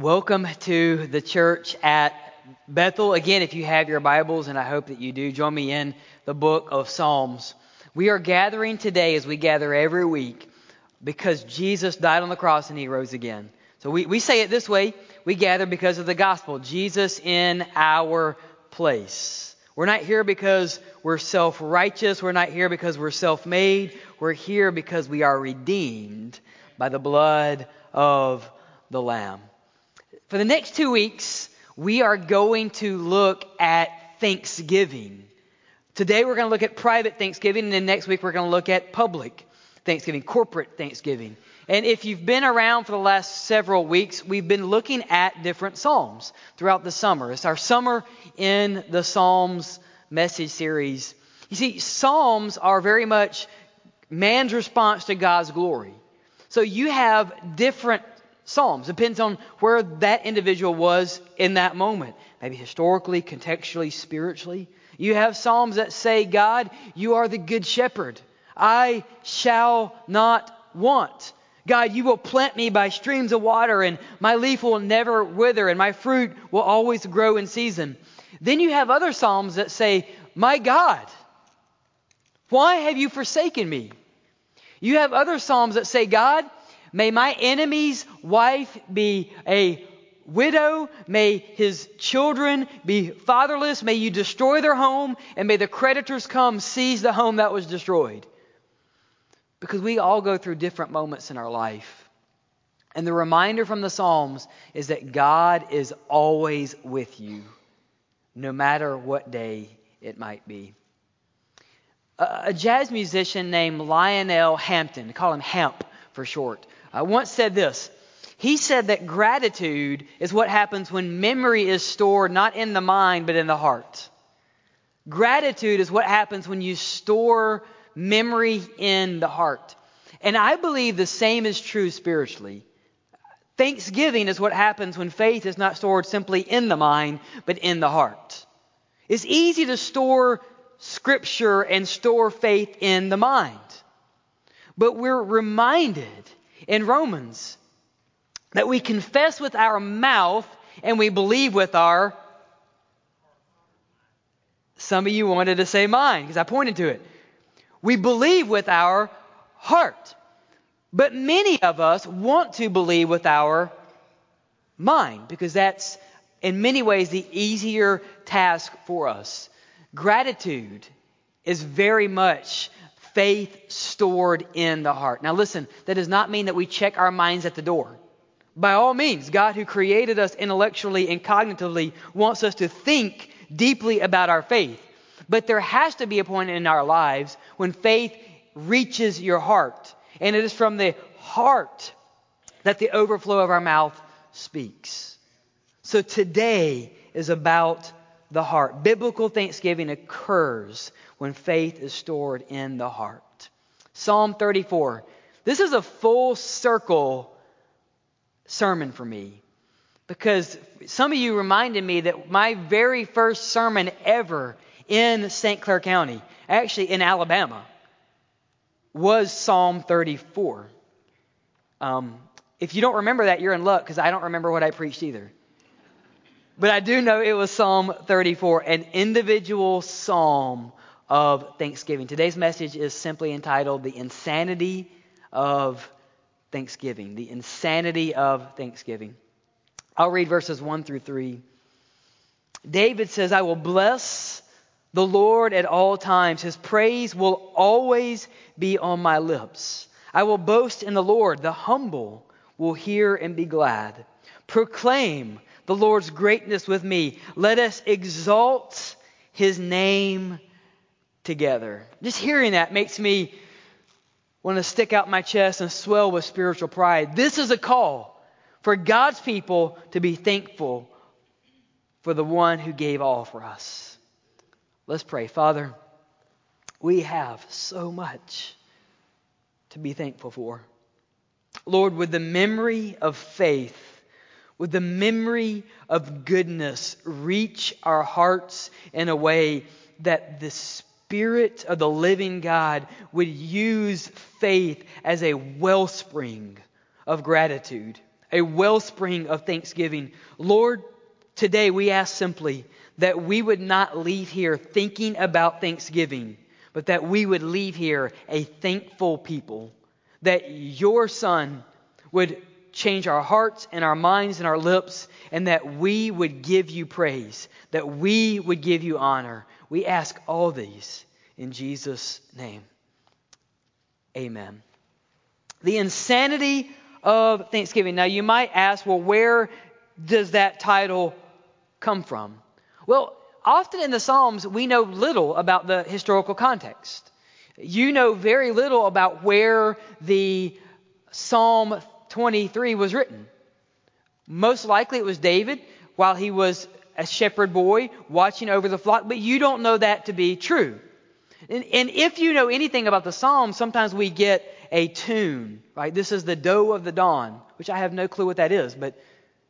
Welcome to the church at Bethel. Again, if you have your Bibles, and I hope that you do, join me in the book of Psalms. We are gathering today as we gather every week because Jesus died on the cross and he rose again. So, we, we say it this way we gather because of the gospel Jesus in our place. We're not here because we're self righteous. We're not here because we're self made. We're here because we are redeemed by the blood of the Lamb. For the next two weeks, we are going to look at Thanksgiving. Today we're going to look at private Thanksgiving, and then next week we're going to look at public Thanksgiving, corporate Thanksgiving. And if you've been around for the last several weeks, we've been looking at different Psalms throughout the summer. It's our Summer in the Psalms message series. You see, Psalms are very much man's response to God's glory. So you have different Psalms. Depends on where that individual was in that moment. Maybe historically, contextually, spiritually. You have Psalms that say, God, you are the good shepherd. I shall not want. God, you will plant me by streams of water, and my leaf will never wither, and my fruit will always grow in season. Then you have other Psalms that say, My God, why have you forsaken me? You have other Psalms that say, God, May my enemy's wife be a widow. May his children be fatherless. May you destroy their home, and may the creditors come seize the home that was destroyed. Because we all go through different moments in our life. And the reminder from the Psalms is that God is always with you, no matter what day it might be. A jazz musician named Lionel Hampton, call him Hamp for short, I once said this. He said that gratitude is what happens when memory is stored not in the mind but in the heart. Gratitude is what happens when you store memory in the heart. And I believe the same is true spiritually. Thanksgiving is what happens when faith is not stored simply in the mind, but in the heart. It's easy to store scripture and store faith in the mind. But we're reminded in Romans that we confess with our mouth and we believe with our. Some of you wanted to say mine because I pointed to it. We believe with our heart. But many of us want to believe with our mind because that's in many ways the easier task for us. Gratitude is very much faith stored in the heart. Now, listen, that does not mean that we check our minds at the door. By all means, God, who created us intellectually and cognitively, wants us to think deeply about our faith. But there has to be a point in our lives when faith reaches your heart. And it is from the heart that the overflow of our mouth speaks. So today is about the heart. Biblical thanksgiving occurs when faith is stored in the heart. Psalm 34. This is a full circle sermon for me because some of you reminded me that my very first sermon ever in St. Clair County, actually in Alabama, was Psalm 34. Um, if you don't remember that, you're in luck because I don't remember what I preached either. But I do know it was Psalm 34, an individual psalm of Thanksgiving. Today's message is simply entitled The Insanity of Thanksgiving. The Insanity of Thanksgiving. I'll read verses 1 through 3. David says, I will bless the Lord at all times. His praise will always be on my lips. I will boast in the Lord. The humble will hear and be glad. Proclaim the Lord's greatness with me. Let us exalt his name together. Just hearing that makes me want to stick out my chest and swell with spiritual pride. This is a call for God's people to be thankful for the one who gave all for us. Let's pray. Father, we have so much to be thankful for. Lord, with the memory of faith, with the memory of goodness, reach our hearts in a way that the Spirit of the living God would use faith as a wellspring of gratitude. a wellspring of thanksgiving. Lord, today we ask simply that we would not leave here thinking about thanksgiving, but that we would leave here a thankful people. That your Son would change our hearts and our minds and our lips, and that we would give you praise, that we would give you honor. We ask all these in Jesus' name. Amen. The insanity of Thanksgiving. Now, you might ask, well, where does that title come from? Well, often in the Psalms, we know little about the historical context. You know very little about where the Psalm 23 was written. Most likely it was David while he was a shepherd boy watching over the flock, but you don't know that to be true. And, and if you know anything about the Psalms, sometimes we get a tune, right? This is the doe of the dawn, which I have no clue what that is, but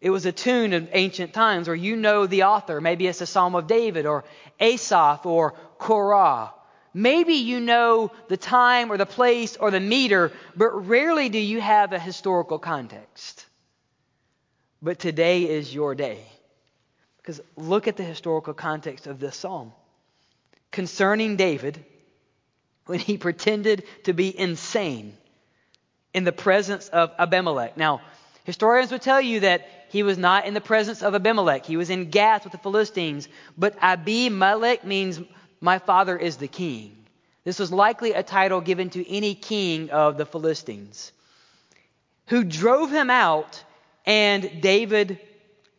it was a tune in ancient times, or you know the author. Maybe it's a Psalm of David, or Asaph, or Korah. Maybe you know the time, or the place, or the meter, but rarely do you have a historical context. But today is your day. Because look at the historical context of this psalm. Concerning David, when he pretended to be insane in the presence of Abimelech. Now, historians would tell you that he was not in the presence of Abimelech. He was in Gath with the Philistines. But Abimelech means my father is the king. This was likely a title given to any king of the Philistines who drove him out and David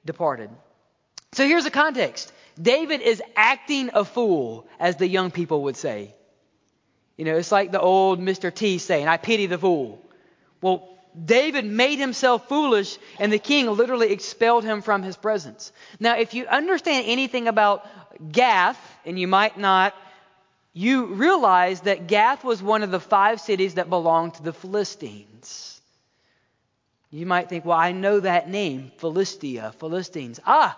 departed. So here's the context David is acting a fool, as the young people would say. You know, it's like the old Mr. T saying, I pity the fool. Well, David made himself foolish, and the king literally expelled him from his presence. Now, if you understand anything about Gath, and you might not, you realize that Gath was one of the five cities that belonged to the Philistines. You might think, well, I know that name, Philistia, Philistines. Ah,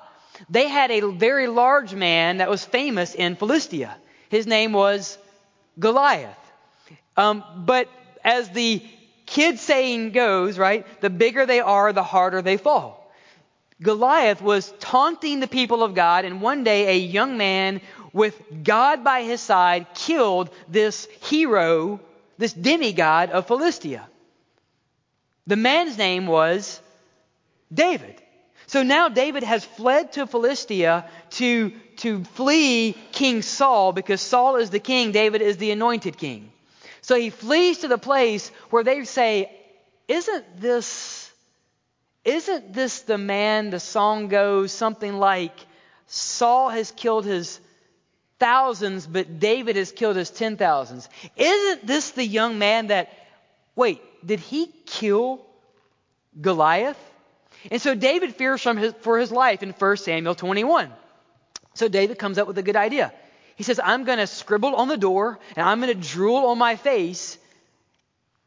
they had a very large man that was famous in Philistia. His name was Goliath. Um, but as the kid saying goes, right, the bigger they are, the harder they fall. Goliath was taunting the people of God, and one day a young man with God by his side killed this hero, this demigod of Philistia. The man's name was David. So now David has fled to Philistia to, to flee King Saul because Saul is the king, David is the anointed king. So he flees to the place where they say, Isn't this, isn't this the man? The song goes something like, Saul has killed his thousands, but David has killed his ten thousands. Isn't this the young man that, wait, did he kill Goliath? And so David fears his, for his life in 1 Samuel 21. So David comes up with a good idea. He says, I'm going to scribble on the door and I'm going to drool on my face,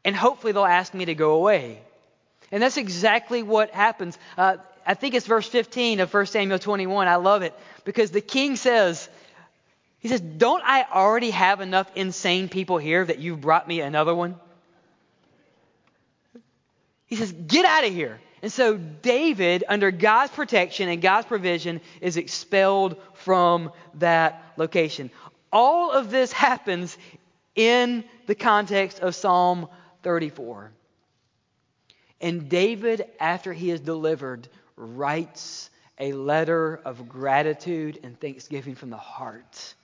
and hopefully they'll ask me to go away. And that's exactly what happens. Uh, I think it's verse 15 of 1 Samuel 21. I love it because the king says, he says, Don't I already have enough insane people here that you've brought me another one? He says, Get out of here. And so David, under God's protection and God's provision, is expelled from that location. All of this happens in the context of Psalm 34. And David, after he is delivered, writes a letter of gratitude and thanksgiving from the heart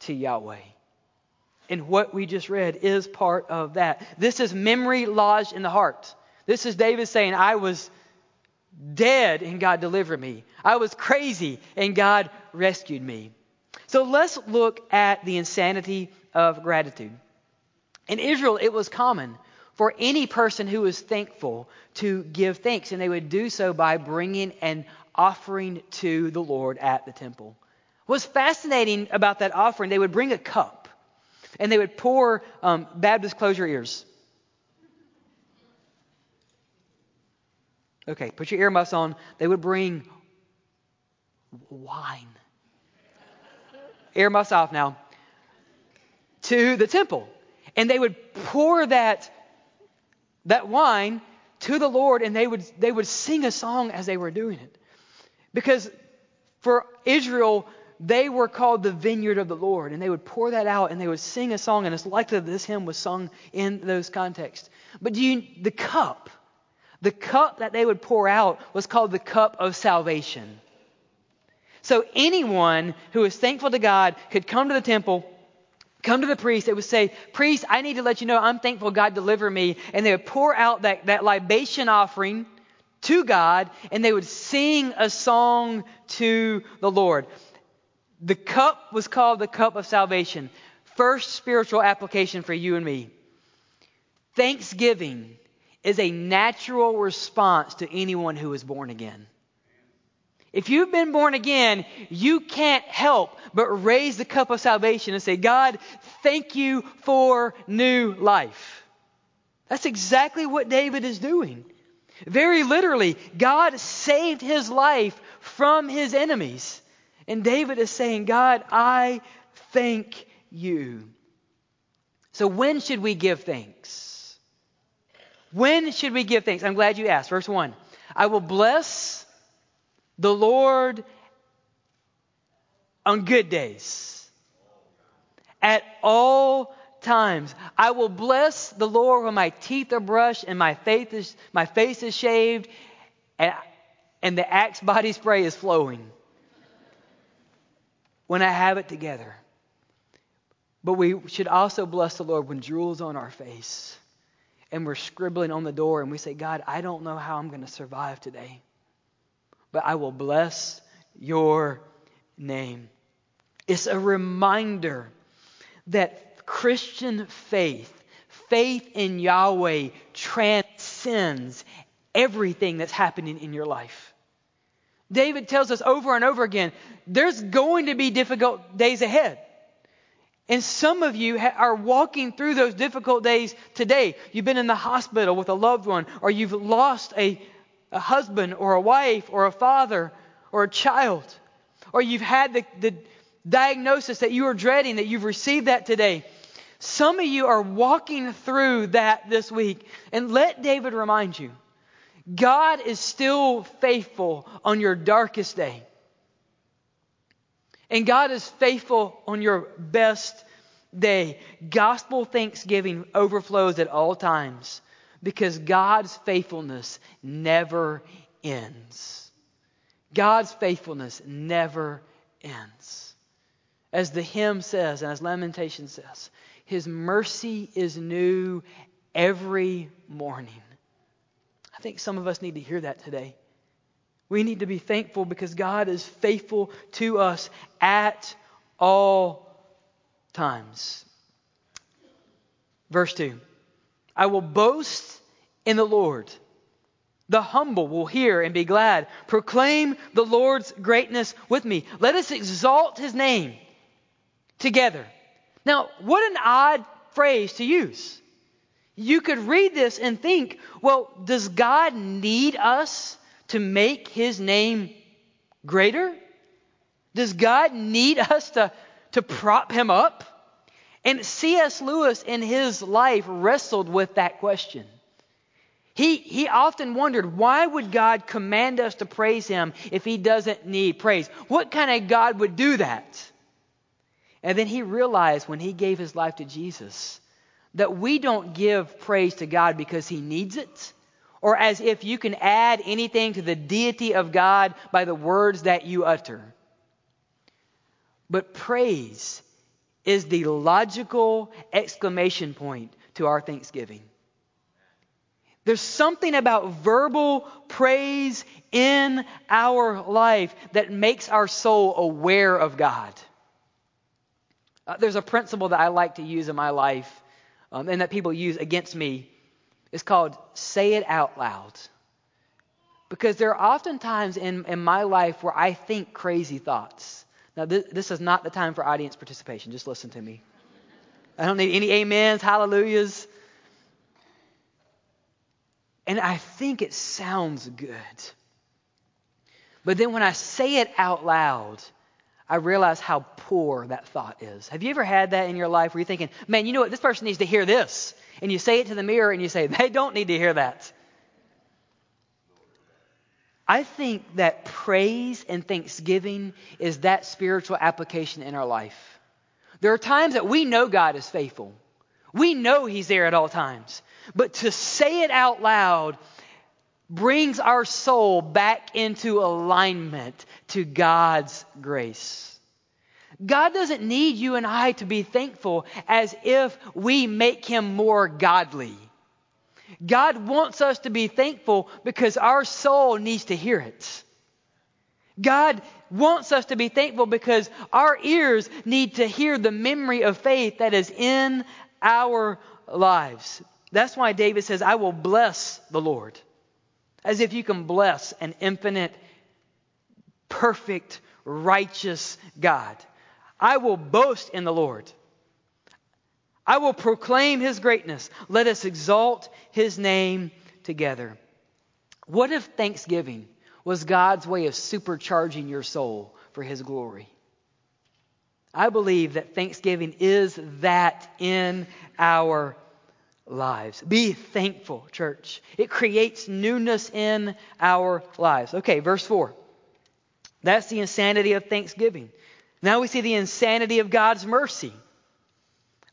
to Yahweh. And what we just read is part of that. This is memory lodged in the heart. This is David saying, I was dead and God delivered me. I was crazy and God rescued me. So let's look at the insanity of gratitude. In Israel, it was common for any person who was thankful to give thanks, and they would do so by bringing an offering to the Lord at the temple. What's fascinating about that offering, they would bring a cup and they would pour, um, Baptist, close your ears. Okay, put your earmuffs on. They would bring wine. earmuffs off now. To the temple. And they would pour that, that wine to the Lord and they would, they would sing a song as they were doing it. Because for Israel, they were called the vineyard of the Lord, and they would pour that out and they would sing a song, and it's likely that this hymn was sung in those contexts. But do you, the cup, the cup that they would pour out was called the cup of salvation. So anyone who was thankful to God could come to the temple, come to the priest. They would say, Priest, I need to let you know I'm thankful God delivered me. And they would pour out that, that libation offering to God, and they would sing a song to the Lord. The cup was called the cup of salvation. First spiritual application for you and me. Thanksgiving is a natural response to anyone who is born again. If you've been born again, you can't help but raise the cup of salvation and say, God, thank you for new life. That's exactly what David is doing. Very literally, God saved his life from his enemies. And David is saying, God, I thank you. So, when should we give thanks? When should we give thanks? I'm glad you asked. Verse 1 I will bless the Lord on good days, at all times. I will bless the Lord when my teeth are brushed and my, faith is, my face is shaved and, and the Axe body spray is flowing when I have it together. But we should also bless the Lord when drool's on our face and we're scribbling on the door and we say, God, I don't know how I'm going to survive today, but I will bless your name. It's a reminder that Christian faith, faith in Yahweh, transcends everything that's happening in your life. David tells us over and over again there's going to be difficult days ahead. And some of you are walking through those difficult days today. You've been in the hospital with a loved one, or you've lost a, a husband, or a wife, or a father, or a child, or you've had the, the diagnosis that you are dreading, that you've received that today. Some of you are walking through that this week. And let David remind you God is still faithful on your darkest day. And God is faithful on your best day. Gospel thanksgiving overflows at all times because God's faithfulness never ends. God's faithfulness never ends. As the hymn says, and as Lamentation says, His mercy is new every morning. I think some of us need to hear that today. We need to be thankful because God is faithful to us at all times. Verse 2 I will boast in the Lord. The humble will hear and be glad. Proclaim the Lord's greatness with me. Let us exalt his name together. Now, what an odd phrase to use. You could read this and think, well, does God need us to make his name greater? Does God need us to, to prop him up? And C.S. Lewis in his life wrestled with that question. He, he often wondered, why would God command us to praise him if he doesn't need praise? What kind of God would do that? And then he realized when he gave his life to Jesus that we don't give praise to God because He needs it, or as if you can add anything to the deity of God by the words that you utter. But praise is the logical exclamation point to our thanksgiving. There's something about verbal praise in our life that makes our soul aware of God. Uh, there's a principle that I like to use in my life um, and that people use against me is called say it out loud. Because there are often times in, in my life where I think crazy thoughts. Now, this, this is not the time for audience participation. Just listen to me. I don't need any amens, hallelujahs. And I think it sounds good. But then when I say it out loud, I realize how poor that thought is. Have you ever had that in your life where you're thinking, man, you know what? This person needs to hear this. And you say it to the mirror and you say, they don't need to hear that. I think that praise and thanksgiving is that spiritual application in our life. There are times that we know God is faithful. We know He's there at all times. But to say it out loud brings our soul back into alignment to God's grace. God doesn't need you and I to be thankful as if we make Him more godly. God wants us to be thankful because our soul needs to hear it. God wants us to be thankful because our ears need to hear the memory of faith that is in our lives. That's why David says, I will bless the Lord. As if you can bless an infinite, perfect, righteous God. I will boast in the Lord. I will proclaim his greatness. Let us exalt his name together. What if thanksgiving was God's way of supercharging your soul for his glory? I believe that thanksgiving is that in our lives. Be thankful, church. It creates newness in our lives. Okay, verse 4. That's the insanity of thanksgiving. Now we see the insanity of God's mercy.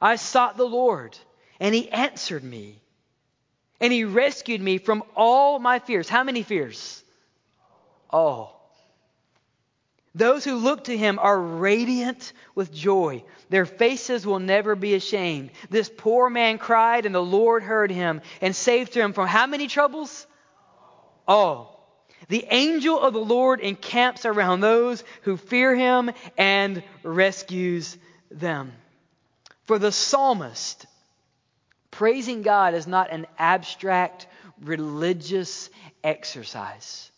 I sought the Lord, and he answered me. And he rescued me from all my fears. How many fears? All. Those who look to him are radiant with joy. Their faces will never be ashamed. This poor man cried, and the Lord heard him and saved him from how many troubles? All. The angel of the Lord encamps around those who fear him and rescues them. For the psalmist, praising God is not an abstract religious exercise.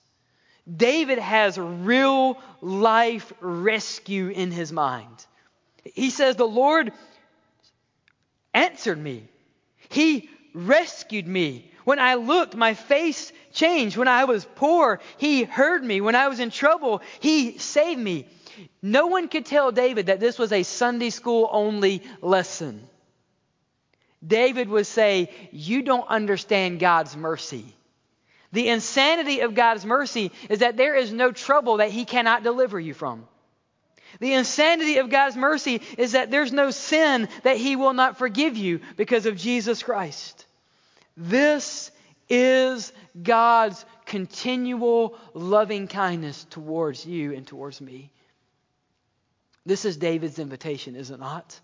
David has real life rescue in his mind. He says, The Lord answered me. He rescued me. When I looked, my face changed. When I was poor, He heard me. When I was in trouble, He saved me. No one could tell David that this was a Sunday school only lesson. David would say, You don't understand God's mercy. The insanity of God's mercy is that there is no trouble that He cannot deliver you from. The insanity of God's mercy is that there's no sin that He will not forgive you because of Jesus Christ. This is God's continual loving kindness towards you and towards me. This is David's invitation, is it not?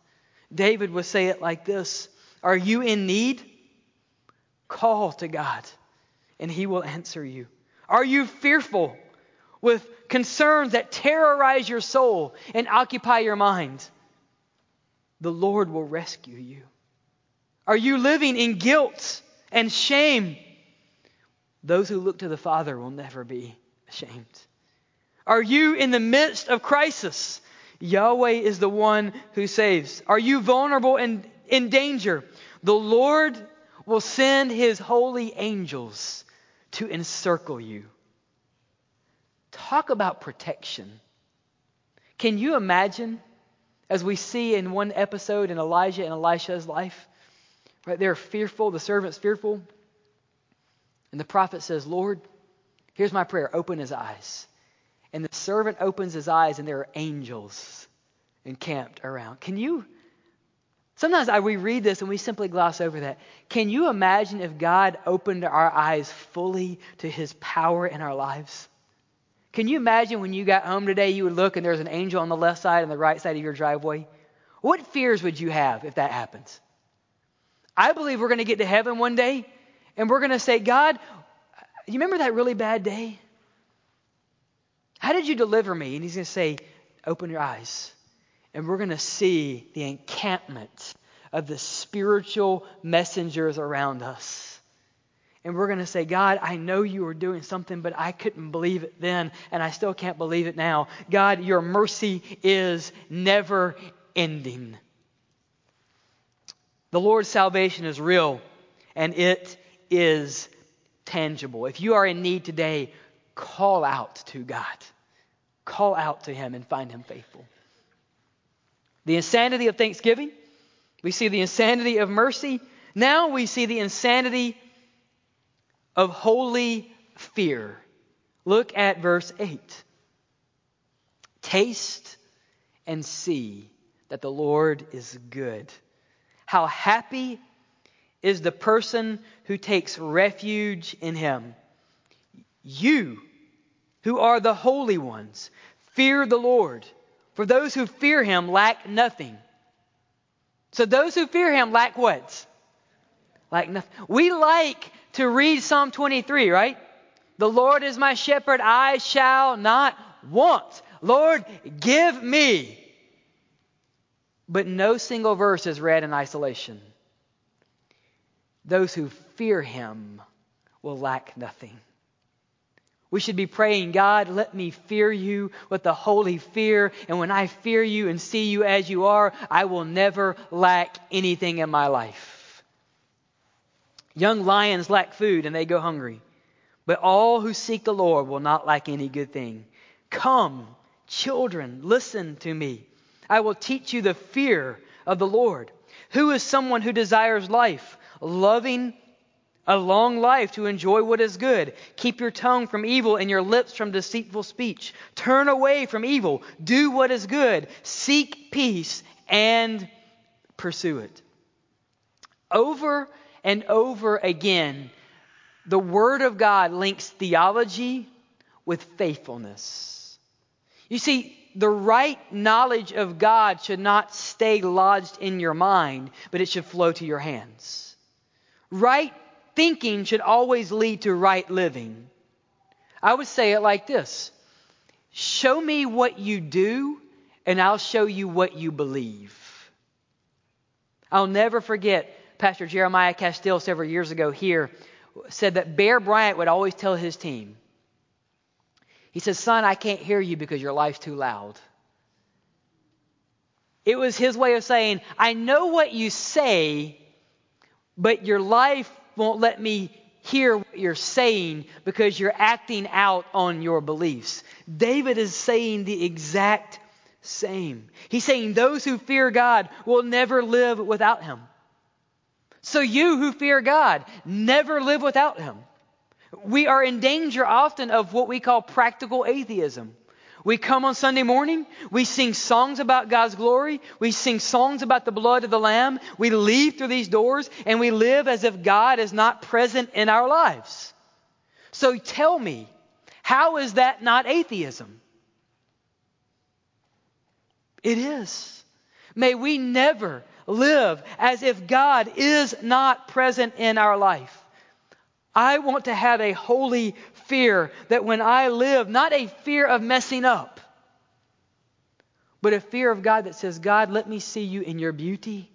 David would say it like this Are you in need? Call to God, and He will answer you. Are you fearful with concerns that terrorize your soul and occupy your mind? The Lord will rescue you. Are you living in guilt and shame? Those who look to the Father will never be ashamed. Are you in the midst of crisis? Yahweh is the one who saves. Are you vulnerable and in danger? The Lord will send his holy angels to encircle you. Talk about protection. Can you imagine, as we see in one episode in Elijah and Elisha's life, right? They're fearful, the servant's fearful. And the prophet says, Lord, here's my prayer open his eyes. And the servant opens his eyes, and there are angels encamped around. Can you? Sometimes I, we read this and we simply gloss over that. Can you imagine if God opened our eyes fully to his power in our lives? Can you imagine when you got home today, you would look and there's an angel on the left side and the right side of your driveway? What fears would you have if that happens? I believe we're going to get to heaven one day and we're going to say, God, you remember that really bad day? How did you deliver me? And he's going to say, Open your eyes. And we're going to see the encampment of the spiritual messengers around us. And we're going to say, God, I know you were doing something, but I couldn't believe it then, and I still can't believe it now. God, your mercy is never ending. The Lord's salvation is real, and it is tangible. If you are in need today, call out to God. Call out to Him and find Him faithful. The insanity of thanksgiving. We see the insanity of mercy. Now we see the insanity of holy fear. Look at verse 8. Taste and see that the Lord is good. How happy is the person who takes refuge in him. You, who are the holy ones, fear the Lord. For those who fear him lack nothing. So those who fear him lack what? Lack nothing. We like to read Psalm 23, right? The Lord is my shepherd, I shall not want. Lord, give me. But no single verse is read in isolation. Those who fear him will lack nothing. We should be praying, God, let me fear you with the holy fear. And when I fear you and see you as you are, I will never lack anything in my life. Young lions lack food and they go hungry. But all who seek the Lord will not lack any good thing. Come, children, listen to me. I will teach you the fear of the Lord. Who is someone who desires life, loving a long life to enjoy what is good? Keep your tongue from evil and your lips from deceitful speech. Turn away from evil. Do what is good. Seek peace and pursue it. Over and over again, the Word of God links theology with faithfulness. You see, the right knowledge of God should not stay lodged in your mind, but it should flow to your hands. Right thinking should always lead to right living. I would say it like this Show me what you do, and I'll show you what you believe. I'll never forget Pastor Jeremiah Castile several years ago here said that Bear Bryant would always tell his team, he says, Son, I can't hear you because your life's too loud. It was his way of saying, I know what you say, but your life won't let me hear what you're saying because you're acting out on your beliefs. David is saying the exact same. He's saying those who fear God will never live without him. So you who fear God, never live without Him. We are in danger often of what we call practical atheism. We come on Sunday morning, we sing songs about God's glory, we sing songs about the blood of the Lamb, we leave through these doors, and we live as if God is not present in our lives. So tell me, how is that not atheism? It is. May we never live as if God is not present in our life. I want to have a holy fear that when I live, not a fear of messing up, but a fear of God that says, God, let me see you in your beauty.